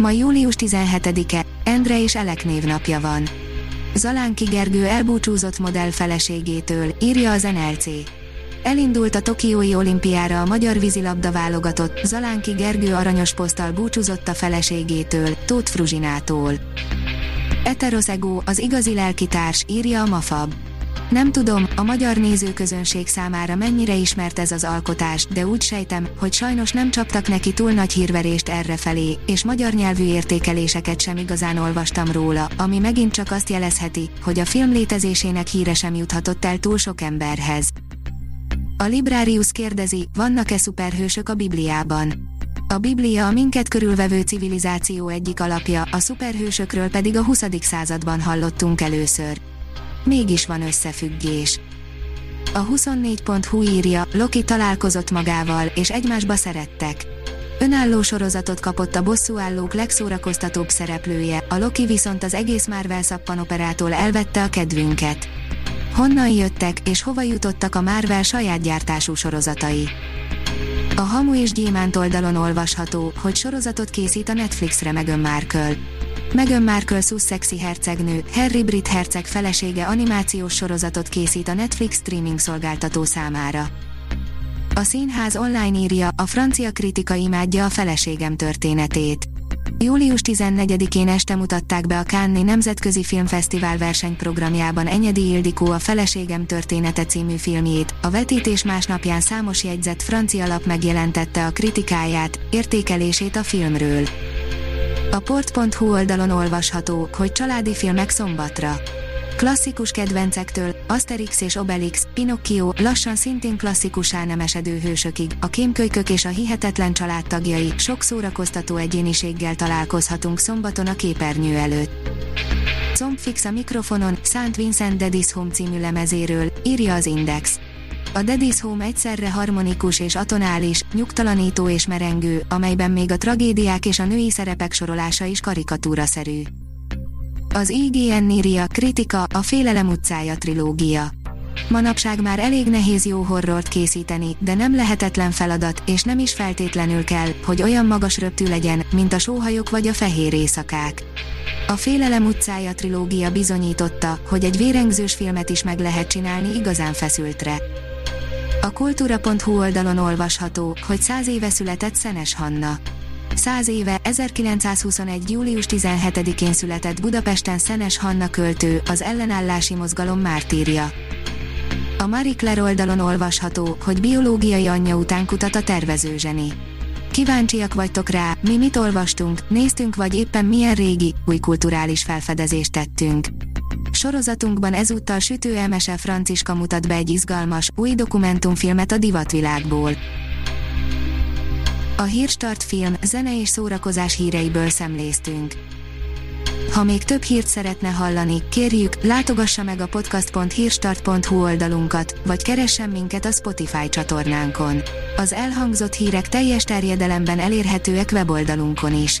Ma július 17-e, Endre és Elek névnapja van. Zalánki Gergő elbúcsúzott modell feleségétől, írja az NLC. Elindult a Tokiói olimpiára a magyar vízilabda válogatott, Zalánki Gergő aranyos poszttal búcsúzott a feleségétől, Tóth Fruzsinától. Eteros az igazi lelkitárs, írja a Mafab. Nem tudom, a magyar nézőközönség számára mennyire ismert ez az alkotás, de úgy sejtem, hogy sajnos nem csaptak neki túl nagy hírverést errefelé, és magyar nyelvű értékeléseket sem igazán olvastam róla, ami megint csak azt jelezheti, hogy a film létezésének híre sem juthatott el túl sok emberhez. A Librarius kérdezi, vannak-e szuperhősök a Bibliában? A Biblia a minket körülvevő civilizáció egyik alapja, a szuperhősökről pedig a 20. században hallottunk először. Mégis van összefüggés. A 24.hu írja, Loki találkozott magával, és egymásba szerettek. Önálló sorozatot kapott a bosszúállók legszórakoztatóbb szereplője, a Loki viszont az egész Marvel szappanoperától elvette a kedvünket. Honnan jöttek, és hova jutottak a Marvel saját gyártású sorozatai? A Hamu és Gyémánt oldalon olvasható, hogy sorozatot készít a Netflixre Meghan Markle. Meghan Markle Sussexi hercegnő, Harry Brit herceg felesége animációs sorozatot készít a Netflix streaming szolgáltató számára. A színház online írja, a francia kritika imádja a feleségem történetét. Július 14-én este mutatták be a Cannes Nemzetközi Filmfesztivál versenyprogramjában Enyedi Ildikó a Feleségem története című filmjét, a vetítés másnapján számos jegyzett francia lap megjelentette a kritikáját, értékelését a filmről. A port.hu oldalon olvasható, hogy családi filmek szombatra. Klasszikus kedvencektől, Asterix és Obelix, Pinocchio, lassan szintén klasszikussá nem esedő hősökig, a kémkölykök és a hihetetlen családtagjai, sok szórakoztató egyéniséggel találkozhatunk szombaton a képernyő előtt. Combfix a mikrofonon, Saint Vincent Dedis Home című lemezéről, írja az Index. A Daddy's Home egyszerre harmonikus és atonális, nyugtalanító és merengő, amelyben még a tragédiák és a női szerepek sorolása is karikatúraszerű. Az IGN írja, kritika, a Félelem utcája trilógia. Manapság már elég nehéz jó horrort készíteni, de nem lehetetlen feladat, és nem is feltétlenül kell, hogy olyan magas röptű legyen, mint a sóhajok vagy a fehér éjszakák. A Félelem utcája trilógia bizonyította, hogy egy vérengzős filmet is meg lehet csinálni igazán feszültre. A kultúra.hu oldalon olvasható, hogy száz éve született Szenes Hanna. Száz éve, 1921. július 17-én született Budapesten Szenes Hanna költő, az ellenállási mozgalom mártírja. A Marie Claire oldalon olvasható, hogy biológiai anyja után kutat a tervező zseni. Kíváncsiak vagytok rá, mi mit olvastunk, néztünk vagy éppen milyen régi, új kulturális felfedezést tettünk. Sorozatunkban ezúttal Sütő Emese Franciska mutat be egy izgalmas, új dokumentumfilmet a divatvilágból. A Hírstart film, zene és szórakozás híreiből szemléztünk. Ha még több hírt szeretne hallani, kérjük, látogassa meg a podcast.hírstart.hu oldalunkat, vagy keressen minket a Spotify csatornánkon. Az elhangzott hírek teljes terjedelemben elérhetőek weboldalunkon is.